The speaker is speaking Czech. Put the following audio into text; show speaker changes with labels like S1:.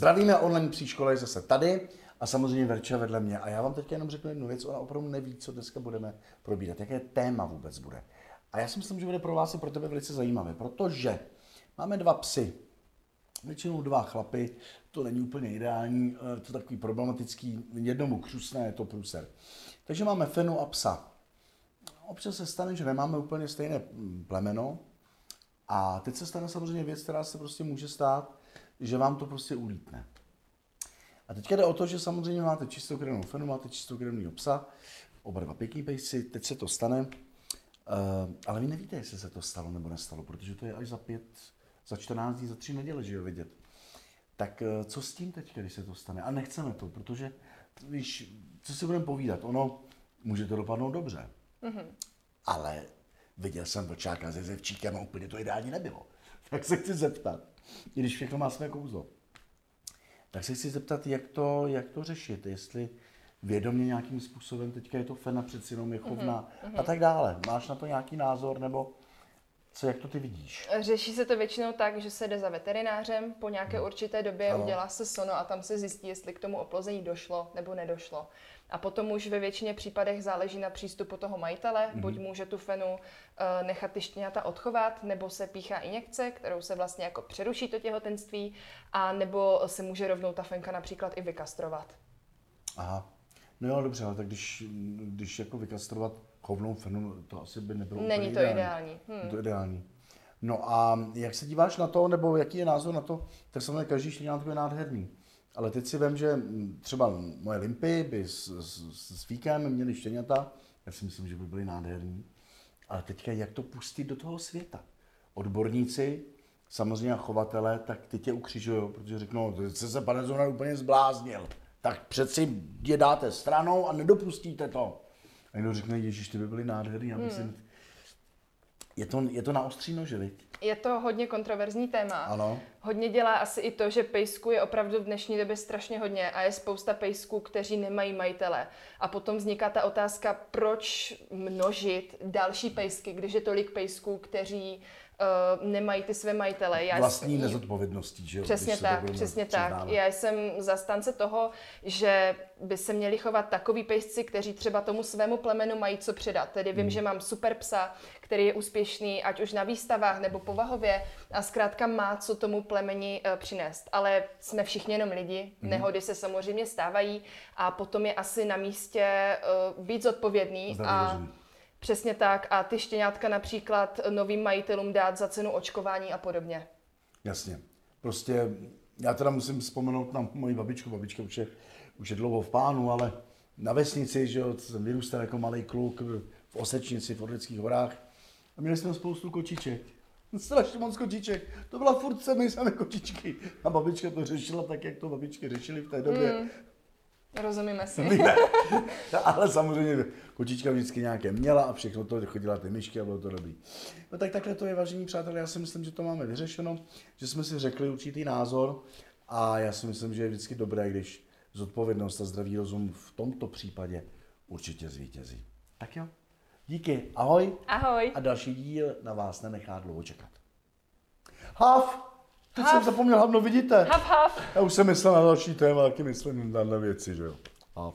S1: Zdravíme online při škole je zase tady a samozřejmě Verča vedle mě. A já vám teď jenom řeknu jednu věc, ona opravdu neví, co dneska budeme probírat, jaké téma vůbec bude. A já si myslím, že bude pro vás i pro tebe velice zajímavé, protože máme dva psy, většinou dva chlapy, to není úplně ideální, eh, to takový problematický, jednomu křusne je to průser. Takže máme fenu a psa. Občas se stane, že nemáme úplně stejné mm, plemeno a teď se stane samozřejmě věc, která se prostě může stát, že vám to prostě ulítne. A teďka jde o to, že samozřejmě máte čistokrevnou fenu, máte čistokrevného psa, oba dva pěkný pejsi, teď se to stane, uh, ale vy nevíte, jestli se to stalo nebo nestalo, protože to je až za pět, za 14 dní, za tři neděle, že jo, vidět. Tak uh, co s tím teď, když se to stane? A nechceme to, protože, víš, co si budeme povídat, ono může to dopadnout dobře, mm-hmm. ale viděl jsem vlčáka se zevčíkem a úplně to ideální nebylo. Tak se chci zeptat, i když všechno má své kouzlo. Tak se chci zeptat, jak to, jak to řešit, jestli vědomě nějakým způsobem, teďka je to fena přeci jenom je chovna mm-hmm. a tak dále. Máš na to nějaký názor nebo co, jak to ty vidíš?
S2: Řeší se to většinou tak, že se jde za veterinářem, po nějaké hmm. určité době ano. udělá se sono a tam se zjistí, jestli k tomu oplození došlo nebo nedošlo. A potom už ve většině případech záleží na přístupu toho majitele, hmm. buď může tu fenu uh, nechat ty štěňata odchovat, nebo se píchá injekce, kterou se vlastně jako přeruší to těhotenství, a nebo se může rovnou ta fenka například i vykastrovat.
S1: Aha. No jo, dobře, ale tak když, když jako vykastrovat chovnou fenu, to asi by nebylo
S2: Není to ideální. ideální.
S1: Hmm. To ideální. No a jak se díváš na to, nebo jaký je názor na to, tak samozřejmě každý štěňátko je nádherný. Ale teď si vím, že třeba moje limpy by s, s, s Fíkem měli štěňata, já si myslím, že by byly nádherný. Ale teďka jak to pustit do toho světa? Odborníci, samozřejmě chovatele, tak ty tě ukřižují, protože řeknou, ty jsi se pane Zona úplně zbláznil. Tak přeci je dáte stranou a nedopustíte to. A někdo řekne, Ježíš, ty by byly nádherný, já myslím, hmm. je to, je to na ostří nože, viď?
S2: Je to hodně kontroverzní téma.
S1: Ano.
S2: Hodně dělá asi i to, že pejsku je opravdu v dnešní době strašně hodně a je spousta pejsků, kteří nemají majitele. A potom vzniká ta otázka, proč množit další pejsky, když je tolik pejsků, kteří uh, nemají ty své majitele.
S1: Já Vlastní jsem, nezodpovědností, že jo?
S2: Přesně tak, přesně tak. Já jsem zastánce toho, že by se měli chovat takový pejsci, kteří třeba tomu svému plemenu mají co předat. Tedy vím, hmm. že mám super psa, který je úspěšný, ať už na výstavách nebo povahově a zkrátka má co tomu plemeni uh, přinést. Ale jsme všichni jenom lidi, hmm. nehody se samozřejmě stávají a potom je asi na místě uh, být zodpovědný a. Přesně tak a ty štěňátka například novým majitelům dát za cenu očkování a podobně.
S1: Jasně. Prostě já teda musím vzpomenout na moji babičku. Babička už je, už je dlouho v pánu, ale na vesnici, že jo, jsem vyrůstal jako malý kluk v Osečnici, v Orlických horách. A měli jsme spoustu kočiček. Strašně moc kočiček. To byla furt sami samé kočičky. A babička to řešila tak, jak to babičky řešily v té době. Mm.
S2: Rozumíme si.
S1: Ne. Ale samozřejmě kočička vždycky nějaké měla a všechno to chodila ty myšky a bylo to dobrý. No tak takhle to je, vážení přátelé, já si myslím, že to máme vyřešeno, že jsme si řekli určitý názor a já si myslím, že je vždycky dobré, když zodpovědnost a zdravý rozum v tomto případě určitě zvítězí. Tak jo, díky, ahoj.
S2: Ahoj.
S1: A další díl na vás nenechá dlouho čekat. Hav! Teď jsem zapomněl havno, vidíte?
S2: Hav, hav.
S1: Já už jsem myslel na další téma, taky myslím na věci, že jo. Hav.